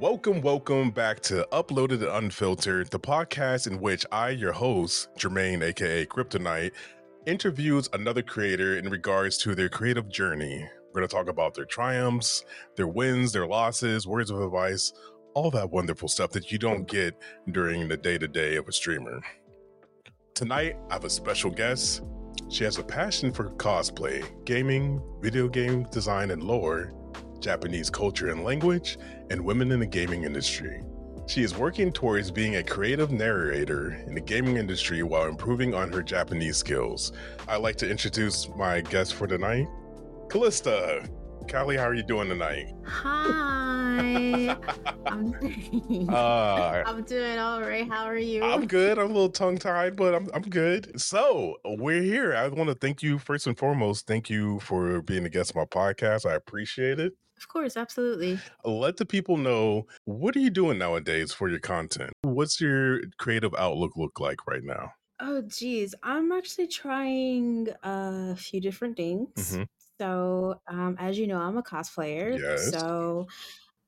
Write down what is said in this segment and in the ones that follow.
Welcome, welcome back to Uploaded and Unfiltered, the podcast in which I, your host, Jermaine, aka Kryptonite, interviews another creator in regards to their creative journey. We're going to talk about their triumphs, their wins, their losses, words of advice, all that wonderful stuff that you don't get during the day to day of a streamer. Tonight, I have a special guest. She has a passion for cosplay, gaming, video game design and lore, Japanese culture and language, and women in the gaming industry. She is working towards being a creative narrator in the gaming industry while improving on her Japanese skills. I'd like to introduce my guest for tonight, Callista. Callie, how are you doing tonight? Hi. I'm, Uh, I'm doing all right. How are you? I'm good. I'm a little tongue tied, but I'm I'm good. So we're here. I want to thank you first and foremost. Thank you for being a guest on my podcast. I appreciate it. Of course, absolutely. Let the people know what are you doing nowadays for your content. What's your creative outlook look like right now? Oh, geez. I'm actually trying a few different things. Mhm. So, um, as you know, I'm a cosplayer. Yes. So,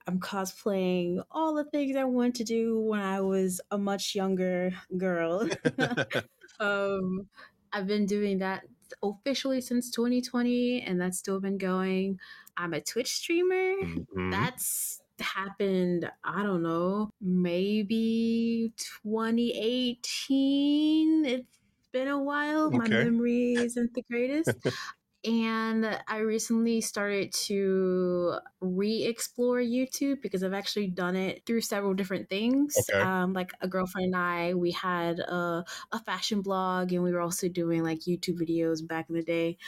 I'm cosplaying all the things I wanted to do when I was a much younger girl. um, I've been doing that officially since 2020, and that's still been going. I'm a Twitch streamer. Mhm. That's happened, I don't know, maybe 2018. It's been a while. My memory isn't the greatest. and I recently started to re explore YouTube because I've actually done it through several different things. Okay. Um, like a girlfriend and I, we had a, a fashion blog and we were also doing like YouTube videos back in the day.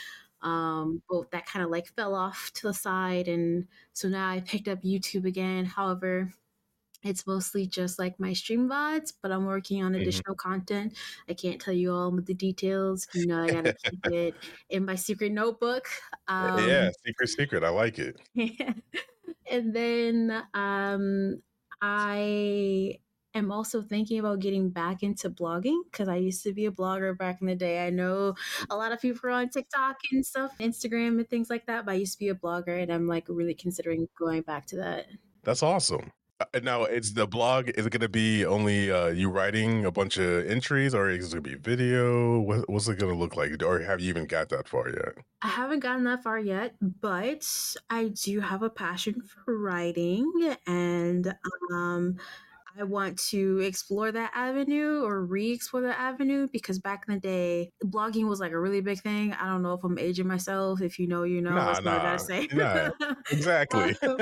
Um, but that kind of like fell off to the side. And so now I picked up YouTube again. However, it's mostly just like my stream VODs, but I'm working on Mhm. additional content. I can't tell you all the details. You know, I gotta keep it in my secret notebook. Um, yeah, secret, secret. I like it. and then um, I am also thinking about getting back into blogging because I used to be a blogger back in the day. I know a lot of people are on TikTok and stuff, Instagram and things like that, but I used to be a blogger and I'm like really considering going back to that. That's awesome. Uh, Now, it's the blog. Is it going to be only uh, you writing a bunch of entries, or is it going to be video? What, what's it going to look like, or have you even got that far yet? I haven't gotten that far yet, but I do have a passion for writing and um I want to explore that avenue or re-explore that avenue because back in the day, blogging was like a really big thing. I don't know if I'm aging myself. If you know, you know. Nah, That's what I gotta say. nah. Exactly. um,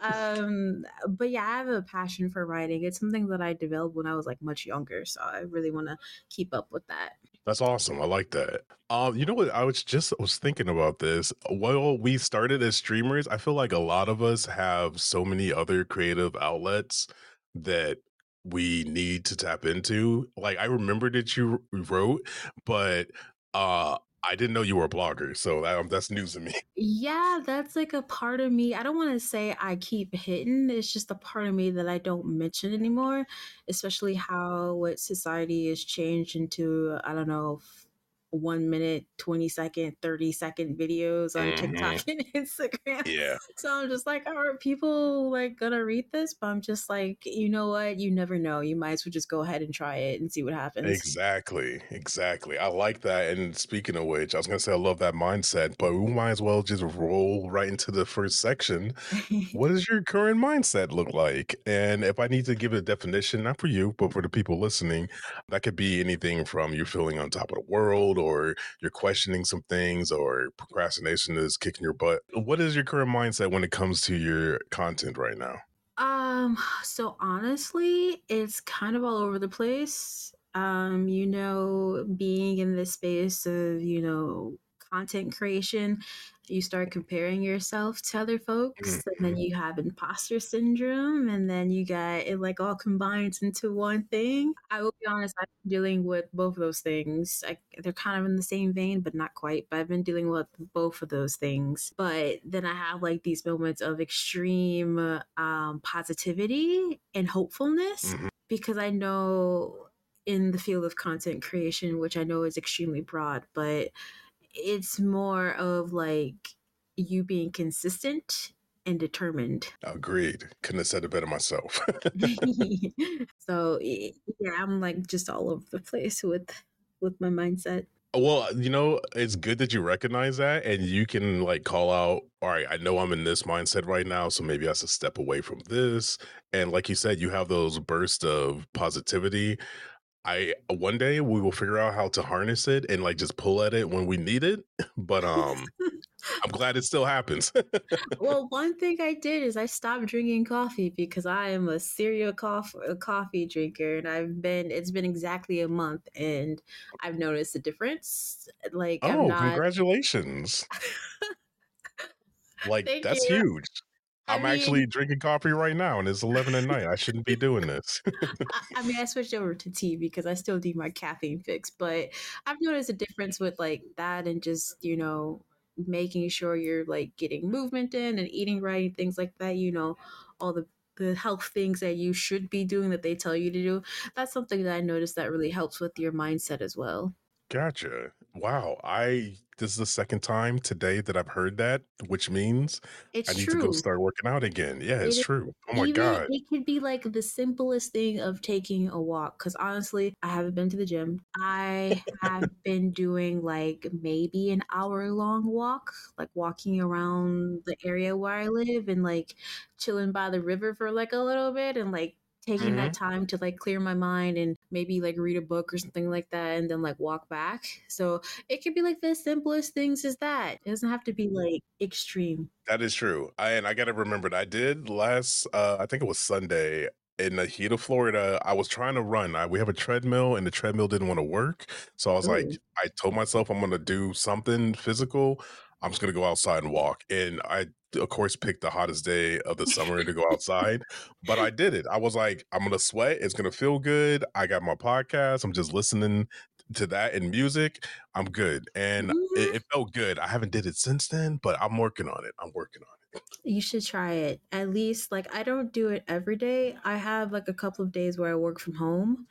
um, but yeah, I have a passion for writing. It's something that I developed when I was like much younger, so I really want to keep up with that. That's awesome. I like that. Um, you know what? I was just was thinking about this. While we started as streamers, I feel like a lot of us have so many other creative outlets that we need to tap into. Like I remember that you wrote, but uh I didn't know you were a blogger, so that, that's news to me. Yeah, that's like a part of me. I don't want to say I keep hidden. It's just a part of me that I don't mention anymore, especially how what society has changed into, I don't know, one minute, 20 second, 30 second videos on mm-hmm. TikTok and Instagram. Yeah. So I'm just like, are people like gonna read this? But I'm just like, you know what? You never know. You might as well just go ahead and try it and see what happens. Exactly. Exactly. I like that. And speaking of which, I was gonna say I love that mindset, but we might as well just roll right into the first section. What does your current mindset look like? And if I need to give a definition, not for you, but for the people listening, that could be anything from you feeling on top of the world or you're questioning some things or procrastination is kicking your butt. What is your current mindset when it comes to your content right now? Um, so honestly, it's kind of all over the place. Um, you know, being in this space of, you know, content creation, you start comparing yourself to other folks, and then you have imposter syndrome, and then you got it like all combines into one thing. I will be honest, I've been dealing with both of those things. I, they're kind of in the same vein, but not quite. But I've been dealing with both of those things. But then I have like these moments of extreme um, positivity and hopefulness Mhm. because I know in the field of content creation, which I know is extremely broad, but it's more of like you being consistent and determined. Agreed. Couldn't have said it better myself. so yeah, I'm like just all over the place with with my mindset. Well, you know, it's good that you recognize that and you can like call out, all right, I know I'm in this mindset right now, so maybe I should step away from this. And like you said, you have those bursts of positivity. I uh, one day we will figure out how to harness it and like just pull at it when we need it. But um I'm glad it still happens. well, one thing I did is I stopped drinking coffee because I am a serial coffee a uh, coffee drinker, and I've been it's been exactly a month, and I've noticed a difference. Uh, like, oh, not... congratulations! like Thank that's you. huge. I am actually drinking coffee right now, and it's eleven at night. I shouldn't be doing this. I, I, mean, I switched over to tea because I still do my caffeine fix, but I've noticed a difference with like that and just you know making sure you're like getting movement in and eating right, and things like that, you know, all the the health things that you should be doing that they tell you to do. That's something that I noticed that really helps with your mindset as well. Gotcha. Wow. I this is the second time today that I've heard that, which means it's I need to go start working out again. Yeah, it's it, true. Oh my god. It could be like the simplest thing of taking a walk cuz honestly, I haven't been to the gym. I have been doing like maybe an hour long walk, like walking around the area where I live and like chilling by the river for like a little bit and like taking mm-hmm. that time to like clear my mind and maybe like read a book or something like that and then like walk back. So it could be like the simplest things as that. It doesn't have to be like extreme. That is true. I, and I got to remember that I did last, uh, I think it was Sunday in the heat of Florida, I was trying to run. I, we have a treadmill, and the treadmill didn't want to work. So I was Ooh. like, I told myself I'm going to do something physical. I'm just going to go outside and walk. And I of course, picked the hottest day of the summer to go outside, but I did it. I was like, I'm gonna sweat. It's gonna feel good. I got my podcast. I'm just listening to that and music. I'm good, and it, mm-hmm. it felt good. I haven't did it since then, but I'm working on it. I'm working on it. You should try it. At least, like, I don't do it every day. I have like a couple of days where I work from home.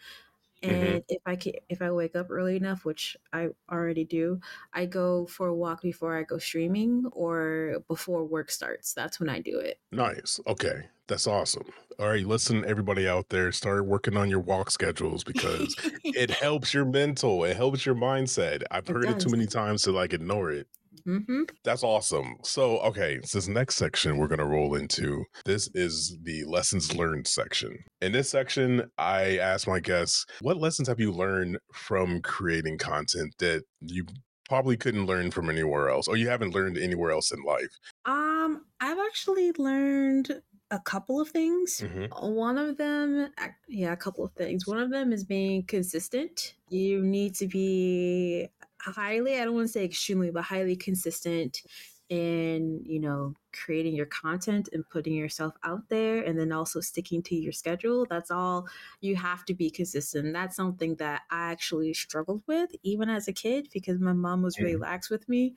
Mm-hmm. and mm-hmm. if i can if i wake up early enough which i already do i go for a walk before i go streaming or before work starts that's when i do it nice okay that's awesome all right listen everybody out there start working on your walk schedules because it helps your mental it helps your mindset i've heard it, it too many times to like ignore it Mm-hmm. That's awesome. So, okay, so this next section we're going to roll into, this is the lessons learned section. In this section, I ask my guests, what lessons have you learned from creating content that you probably couldn't learn from anywhere else or you haven't learned anywhere else in life? Um, I've actually learned a couple of things. Mm-hmm. One of them, yeah, a couple of things. One of them is being consistent. You need to be highly, I don't want to say extremely, but highly consistent in, you know, creating your content and putting yourself out there and then also sticking to your schedule. That's all you have to be consistent. That's something that I actually struggled with even as a kid because my mom was really mm. lax with me.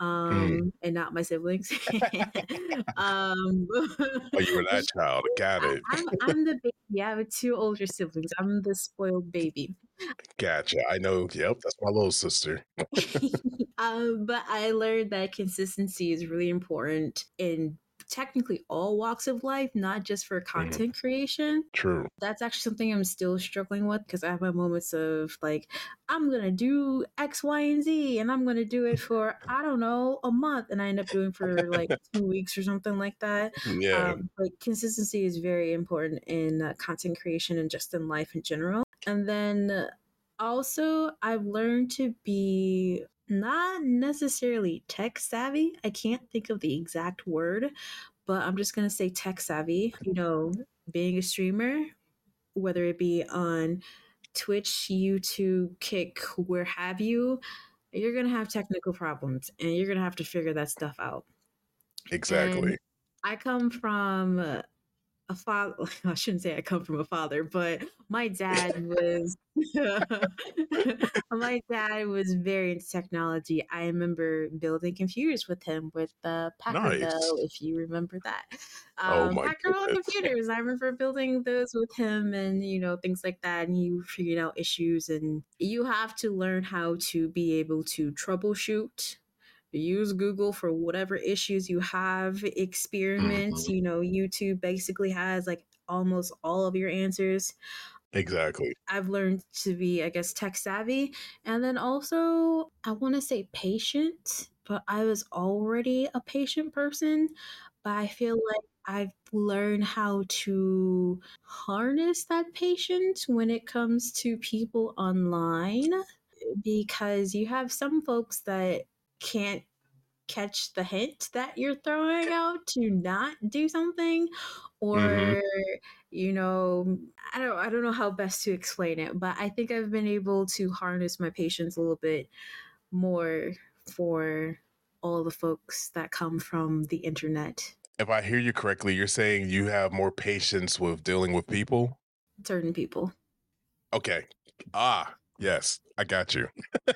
Um mm. and not my siblings um oh you were that child got it I, am I'm the baby i have two older siblings i'm the spoiled baby Gotcha. I know. Yep, that's my little sister. um, but I learned that consistency is really important in technically all walks of life, not just for mm-hmm. content mm. creation. True. That's actually something I'm still struggling with because I have my moments of like, I'm going to do X, Y, and Z, and I'm going to do it for, I don't know, a month. And I end up doing for like two weeks or something like that. Yeah. Um, but consistency is very important in uh, content creation and just in life in general. And then also, I've learned to be not necessarily tech savvy. I can't think of the exact word, but I'm just going to say tech savvy. You know, being a streamer, whether it be on Twitch, YouTube, Kick, where have you, you're going to have technical problems and you're going to have to figure that stuff out. Exactly. And I come from uh, a father i shouldn't say i come from a father but my dad was my dad was very into technology. I remember building computers with him with the packard nice. bell if you remember that. Oh um, oh packard bell computers. I remember building those with him and you know things like that and you figured out issues and you have to learn how to be able to troubleshoot use Google for whatever issues you have, experiments. Mhm. You know, YouTube basically has like almost all of your answers. Exactly. I've learned to be, I guess, tech savvy. And then also, I want to say patient, but I was already a patient person. But I feel like I've learned how to harness that patience when it comes to people online because you have some folks that can't catch the hint that you're throwing out to not do something or you know i don't i don't know how best to explain it but i think i've been able to harness my patience a little bit more for all the folks that come from the internet If I hear you correctly, you're saying you have more patience with dealing with people. certain people Okay. Ah, yes, I got you.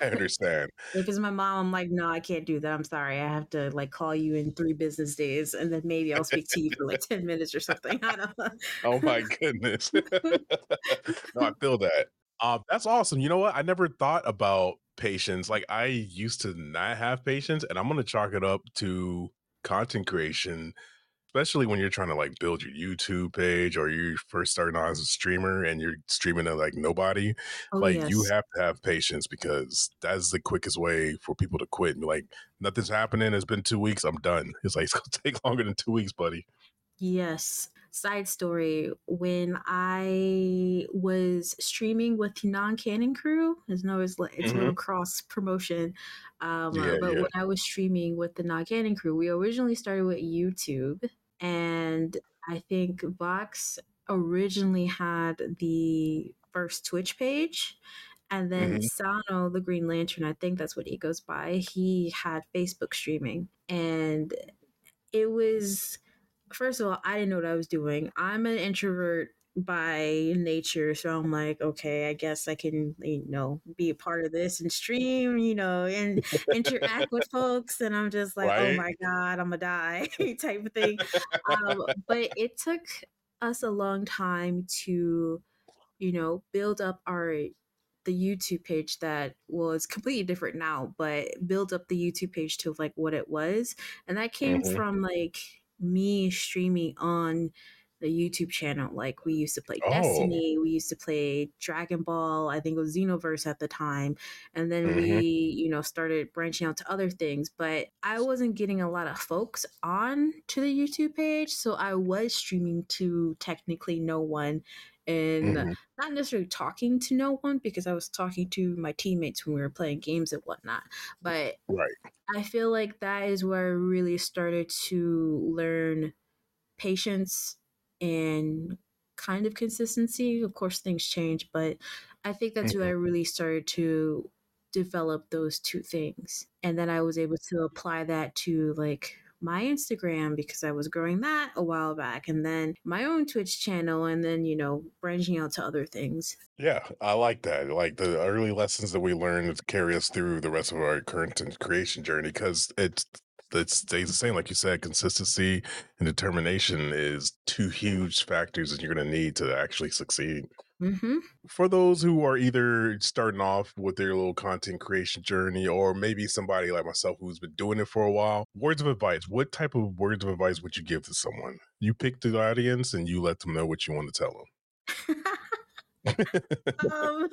I understand. because my mom i'm like no i can't do that i'm sorry i have to like call you in three business days and then maybe i'll speak to you for like 10 minutes or something i don't know Oh my goodness. no, I feel that. Um, that's awesome. You know what? I never thought about patience. Like I used to not have patience, and I'm gonna chalk it up to content creation, especially when you're trying to like build your YouTube page or you're first starting out as a streamer and you're streaming to like nobody. oh Like you have to have patience because that's the quickest way for people to quit and be like, nothing's happening. It's been two weeks. I'm done. It's like it's gonna take longer than two weeks, buddy. Yes. Side story when I was streaming with Non Canon Crew, there's no, it's, it's a hmm little cross promotion. Um, Yeah, but yeah. when I was streaming with the Non Canon Crew, we originally started with YouTube, and I think Vox originally had the first Twitch page. And then hmm Sano, the Green Lantern, I think that's what he goes by, he had Facebook streaming. And it was first of all, I didn't know what I was doing. I'm an introvert by nature, so I'm like, okay, I guess I can, you know, be a part of this and stream, you know, and interact with folks. And I'm just like, oh my god, I'm gonna die type of thing. Um, but it took us a long time to, you know, build up our the YouTube page that was completely different now, but build up the YouTube page to like what it was. And that came hmm from like me streaming on the YouTube channel. Like we used to play Oh. Destiny, we used to play Dragon Ball, I think it was Xenoverse at the time. And then we, hmm you know, started branching out to other things. But I wasn't getting a lot of folks on to the YouTube page. So I was streaming to technically no one and hmm not necessarily talking to no one because I was talking to my teammates when we were playing games and whatnot. But Right. I feel like that is where I really started to learn patience and kind of consistency. Of course, things change, but I think that's where I hmm really started to develop those two things. And then I was able to apply that to like my Instagram because I was growing that a while back, and then my own Twitch channel, and then, you know, branching out to other things. Yeah, I like that. Like the early lessons that we learned carry us through the rest of our content creation journey because it's it stays the same. Like you said, consistency and determination is two huge factors that you're going to need to actually succeed. Mm-hmm. For those who are either starting off with their little content creation journey, or maybe somebody like myself who's been doing it for a while, words of advice. What type of words of advice would you give to someone? You pick the audience and you let them know what you want to tell them. um,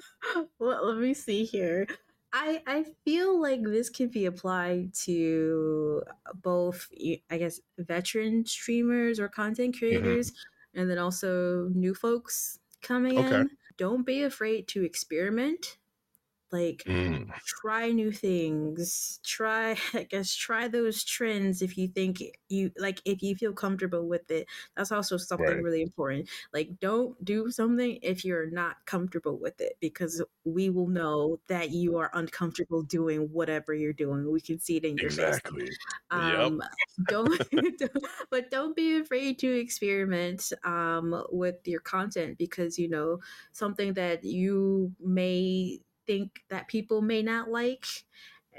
well, let me see here. I I feel like this could be applied to both, I guess, veteran streamers or content hmm creators, and then also new folks coming Okay. in. Don't be afraid to experiment. Like, Mm, try new things. Try, I guess, try those trends if you think you like, if you feel comfortable with it. That's also something right. really important. Like, don't do something if you're not comfortable with it because we will know that you are uncomfortable doing whatever you're doing. We can see it in your face. Exactly. Yep. Um, don't, don't- but don't be afraid to experiment um, with your content because you know something that you may think that people may not like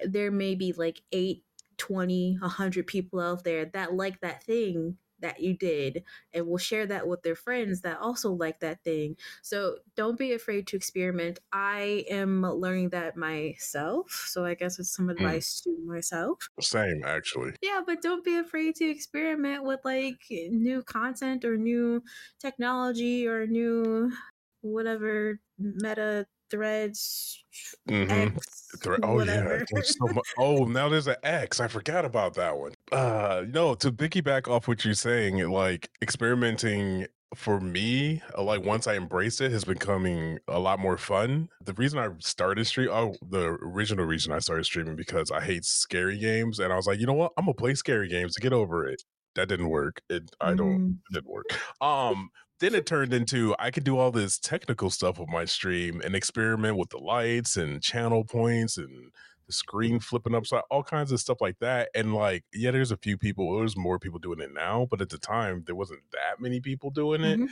there may be like 8 20 100 people out there that like that thing that you did and will share that with their friends that also like that thing. So don't be afraid to experiment. I am learning that myself. So I guess it's some Mm. advice to myself. Same, actually. Yeah, but don't be afraid to experiment with like new content or new technology or new whatever meta threads hmm X Thre- oh yeah, whatever. there's so much. Oh, now there's an X. I forgot about that one. Uh, no, to piggyback off what you're saying, like experimenting for me, uh, like once I embraced it, has becoming a lot more fun. The reason I started stream, oh, the original reason I started streaming because I hate scary games, and I was like, you know what, I'm gonna play scary games to get over it. That didn't work. It, I don't. Mm, It didn't work. Um, then it turned into I could do all this technical stuff with my stream and experiment with the lights and channel points and the screen flipping upside, all kinds of stuff like that. And like, yeah, there's a few people, there's more people doing it now, but at the time there wasn't that many people doing it. mhm.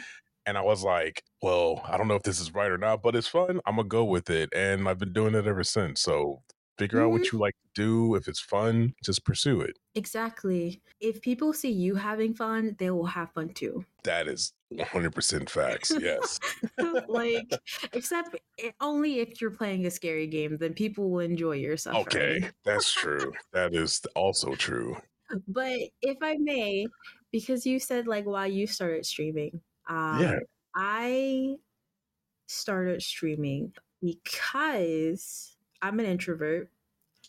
And I was like, well, I don't know if this is right or not, but it's fun. I'm gonna go with it. And I've been doing it ever since. So figure out Mhm. what you like to do. If it's fun, just pursue it. Exactly. If people see you having fun, they will have fun too. That is 100% facts. Yes. like, except only if you're playing a scary game, then people will enjoy yourself. Okay, that's true. That is also true. But if I may, because you said like why you started streaming, um, Yeah. I started streaming because I'm an introvert.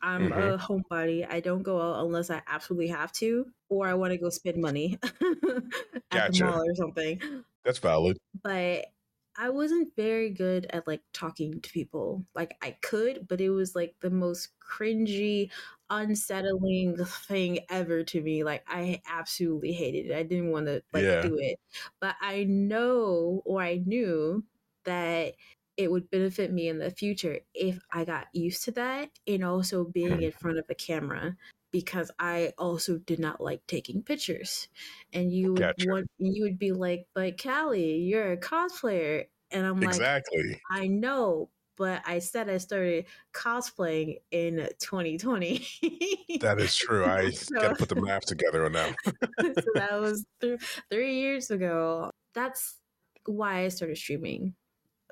I'm Mhm. a homebody. I don't go out unless I absolutely have to, or I want to go spend money at the mall or something. That's valid. But I wasn't very good at like talking to people. Like I could, but it was like the most cringy, unsettling thing ever to me. Like I absolutely hated it. I didn't want to like Yeah. do it. But I know or I knew that it would benefit me in the future if I got used to that and also being in front of a camera because I also did not like taking pictures. And you would Gotcha. want you would be like, "But Callie, you're a cosplayer." And I'm like, Exactly. "I know, but I said I started cosplaying in 2020." That is true. I So- got to put the math together on that. so that was th- three years ago. That's why I started streaming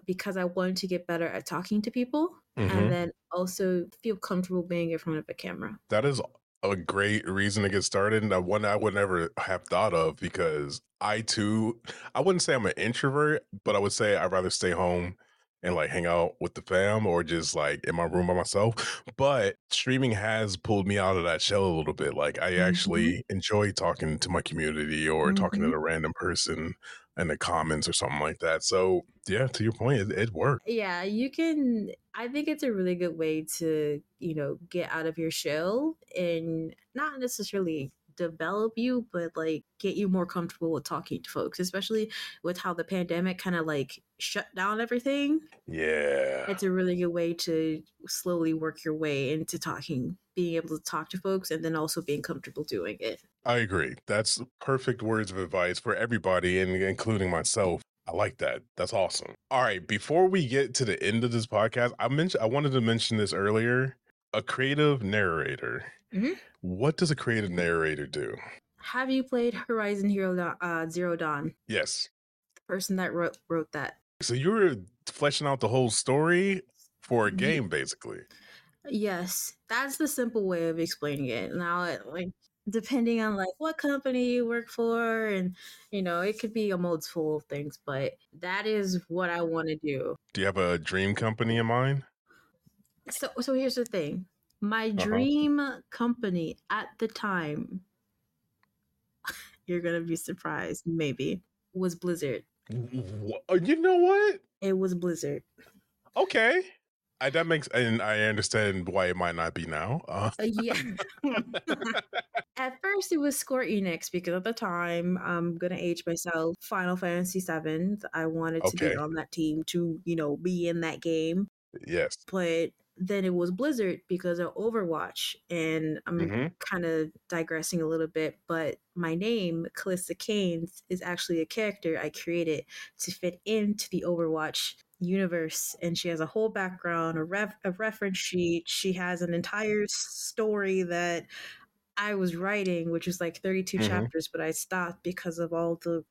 because I wanted to get better at talking to people Mhm. and then also feel comfortable being in front of a camera. That is a great reason to get started, and one I would never have thought of because I too, I wouldn't say I'm an introvert, but I would say I'd rather stay home and like hang out with the fam or just like in my room by myself. But streaming has pulled me out of that shell a little bit. Like I Mhm. actually enjoy talking to my community or talking to a random person in the comments or something like that. So yeah, to your point, it, it worked. Yeah, you can. I think it's a really good way to, you know, get out of your shell and not necessarily develop you, but like get you more comfortable with talking to folks, especially with how the pandemic kind of like shut down everything. Yeah. It's a really good way to slowly work your way into talking, being able to talk to folks, and then also being comfortable doing it. I agree. That's perfect words of advice for everybody, and including myself. I like that. That's awesome. All right, before we get to the end of this podcast, I mentioned I wanted to mention this earlier. A creative narrator. Mhm. What does a creative narrator do? Have you played Horizon Hero Da- uh, Zero Dawn? Yes. The person that wrote wrote that. So you were fleshing out the whole story for a Ye- game, basically. Yes, that's the simple way of explaining it. Now, it, like depending on like what company you work for, and you know, it could be a multiple of things, but that is what I want to do. Do you have a dream company in mind? So, so here's the thing: my Uh-huh. dream company at the time, you're gonna be surprised, maybe, was Blizzard. Uh, You know what? It was Blizzard. Okay. I, that makes, and I understand why it might not be now. Uh, Uh, yeah. At first, it was Square Enix because at the time, I'm gonna age myself. Final Fantasy VII. I wanted to Okay. be on that team to, you know, be in that game. yes. But then it was Blizzard because of Overwatch, and I'm hmm kind of digressing a little bit. But my name, Callista Canes, is actually a character I created to fit into the Overwatch universe and she has a whole background a, ref- a reference sheet she has an entire story that I was writing, which was like 32 Mhm. chapters, but I stopped because of all the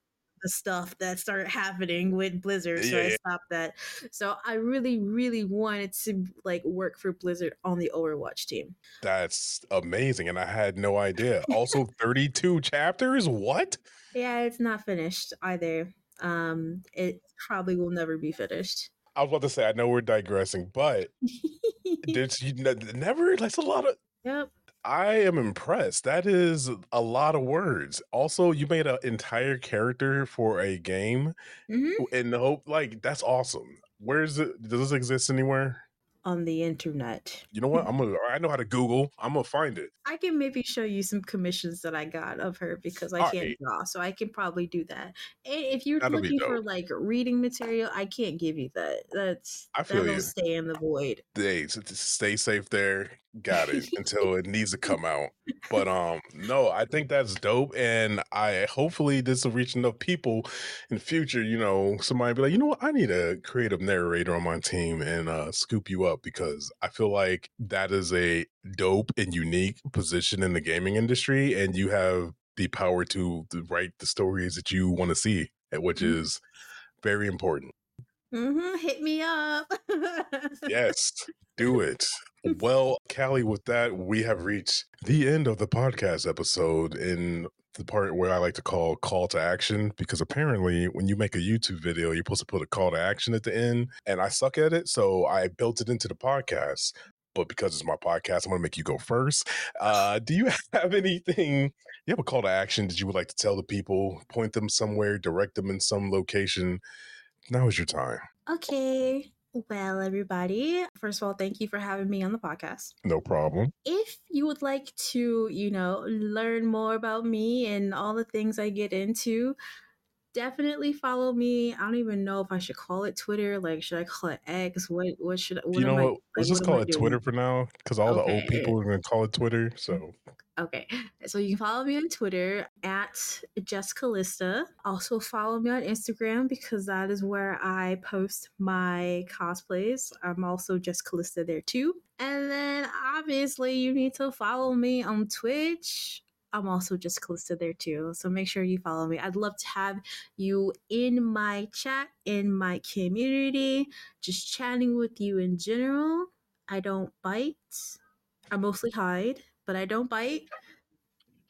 the stuff that started happening with Blizzard. So Yeah, I yeah. stopped that. So I really, really wanted to like work for Blizzard on the Overwatch team. That's amazing. And I had no idea. Also, 32 chapters? What? Yeah, it's not finished either. Um, it probably will never be finished. I was about to say, I know we're digressing, but there's you ne- never, that's a lot of. yep. I am impressed. That is a lot of words. Also, you made an entire character for a game hmm in the hope, like, that's awesome. Where's it? Does this exist anywhere? On the internet. You know what? I'm gonna. I know how to Google. I'm gonna find it. I can maybe show you some commissions that I got of her because I can't Alright. draw, so I can probably do that. And if you're That'll looking for like reading material, I can't give you that. That's I feel that'll you. stay in the void. Hey, s- s- stay safe there. Got it until it needs to come out. But um, no, I think that's dope, and I hopefully this will reach enough people in the future. You know, somebody be like, you know what, I need a creative narrator on my team and uh, scoop you up because I feel like that is a dope and unique position in the gaming industry, and you have the power to, write the stories that you want to see, which Mhm. is very important. hmm Hit me up. Yes, do it. Well, Callie, with that, we have reached the end of the podcast episode in the part where I like to call call to action because apparently when you make a YouTube video, you're supposed to put a call to action at the end. And I suck at it. So I built it into the podcast. But because it's my podcast, I'm going to make you go first. Uh, do you have anything, you have a call to action that you would like to tell the people, point them somewhere, direct them in some location? Now is your time. okay. Well, everybody, first of all, thank you for having me on the podcast. No problem. if you would like to, you know, learn more about me and all the things I get into, definitely follow me. I don't even know if I should call it Twitter. Like, should I call it X? What what should what you know I what? Let's just call it doing? Twitter for now, because all the old people are going to call it Twitter. So Okay. So you can follow me on Twitter at Jessica Lista. Also follow me on Instagram because that is where I post my cosplays. I'm also Jessica Lista there too. And then obviously you need to follow me on Twitch. I'm also Jessica Lista there too. So make sure you follow me. I'd love to have you in my chat, in my community, just chatting with you in general. I don't bite. I mostly hide, but I don't bite.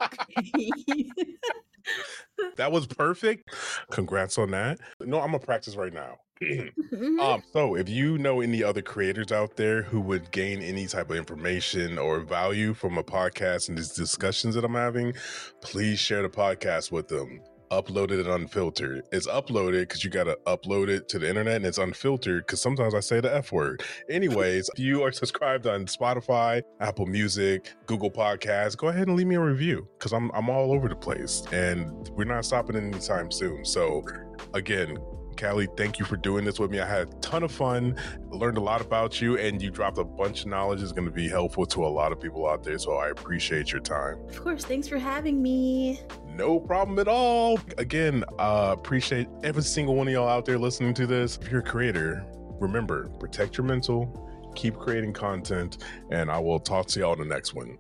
that was perfect. Congrats on that. No, I'm going to practice right now. Mhm. Um, so if you know any other creators out there who would gain any type of information or value from a podcast and these discussions that I'm having, please share the podcast with them. Uploaded and unfiltered. It's uploaded because you got to upload it to the internet and it's unfiltered because sometimes I say the F word. Anyways, if you are subscribed on Spotify, Apple Music, Google Podcasts, go ahead and leave me a review because I'm, I'm all over the place and we're not stopping anytime soon. So, again, Callie, thank you for doing this with me. I had a ton of fun, learned a lot about you, and you dropped a bunch of knowledge that's going to be helpful to a lot of people out there. So I appreciate your time. Of course, thanks for having me. No problem at all. Again, uh, appreciate every single one of y'all out there listening to this. If you're a creator, remember protect your mental, keep creating content, and I will talk to y'all in the next one.